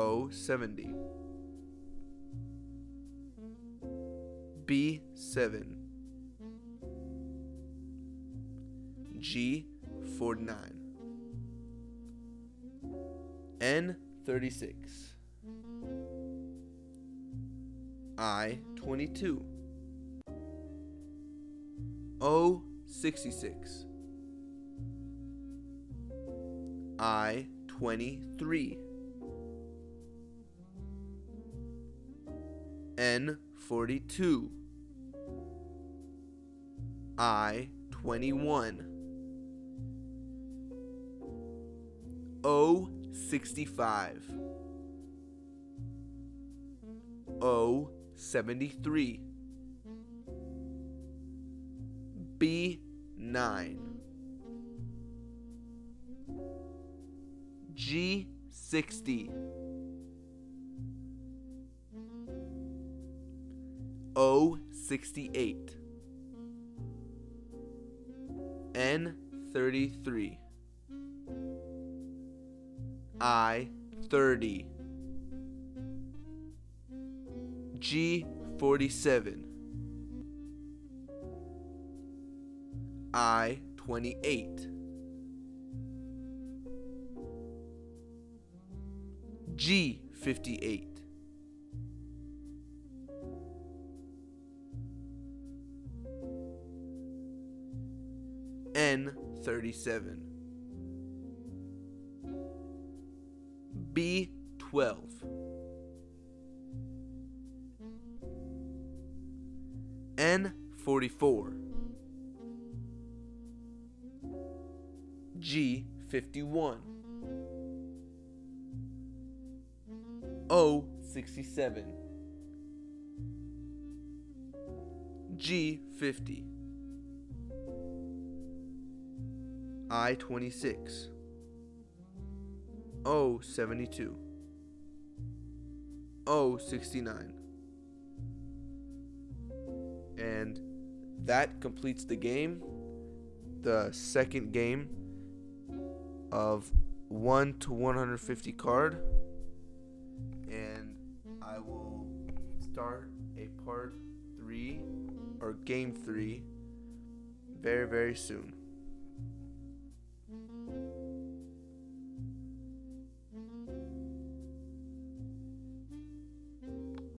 O70. B7. G49. N36. I22. O66. I23. N42, I21, O65, O73, B9, G60. O68 N33 I30 G47 I28 G58 N37 B12 N44 G51 O67 G50 I26 O72 O69 and that completes the game the second game of 1 to 150 card. And I will start a part 3 or game 3 very very soon